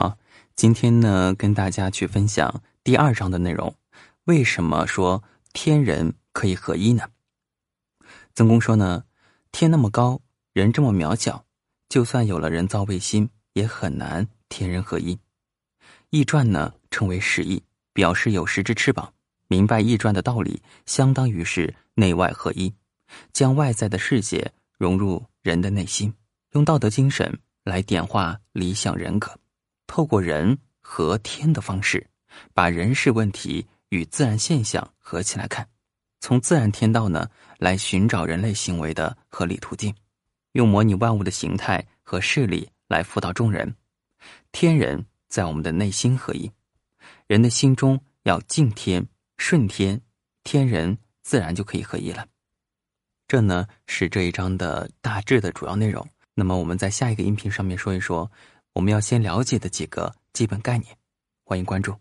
好，今天呢，跟大家去分享第二章的内容。为什么说天人可以合一呢？曾公说呢，天那么高，人这么渺小，就算有了人造卫星，也很难天人合一。易传呢，称为十翼，表示有十只翅膀。明白易传的道理，相当于是内外合一，将外在的世界融入人的内心，用道德精神来点化理想人格。透过人和天的方式，把人事问题与自然现象合起来看，从自然天道呢来寻找人类行为的合理途径，用模拟万物的形态和势力来辅导众人。天人在我们的内心合一，人的心中要敬天顺天，天人自然就可以合一了。这呢是这一章的大致的主要内容。那么我们在下一个音频上面说一说。我们要先了解的几个基本概念，欢迎关注。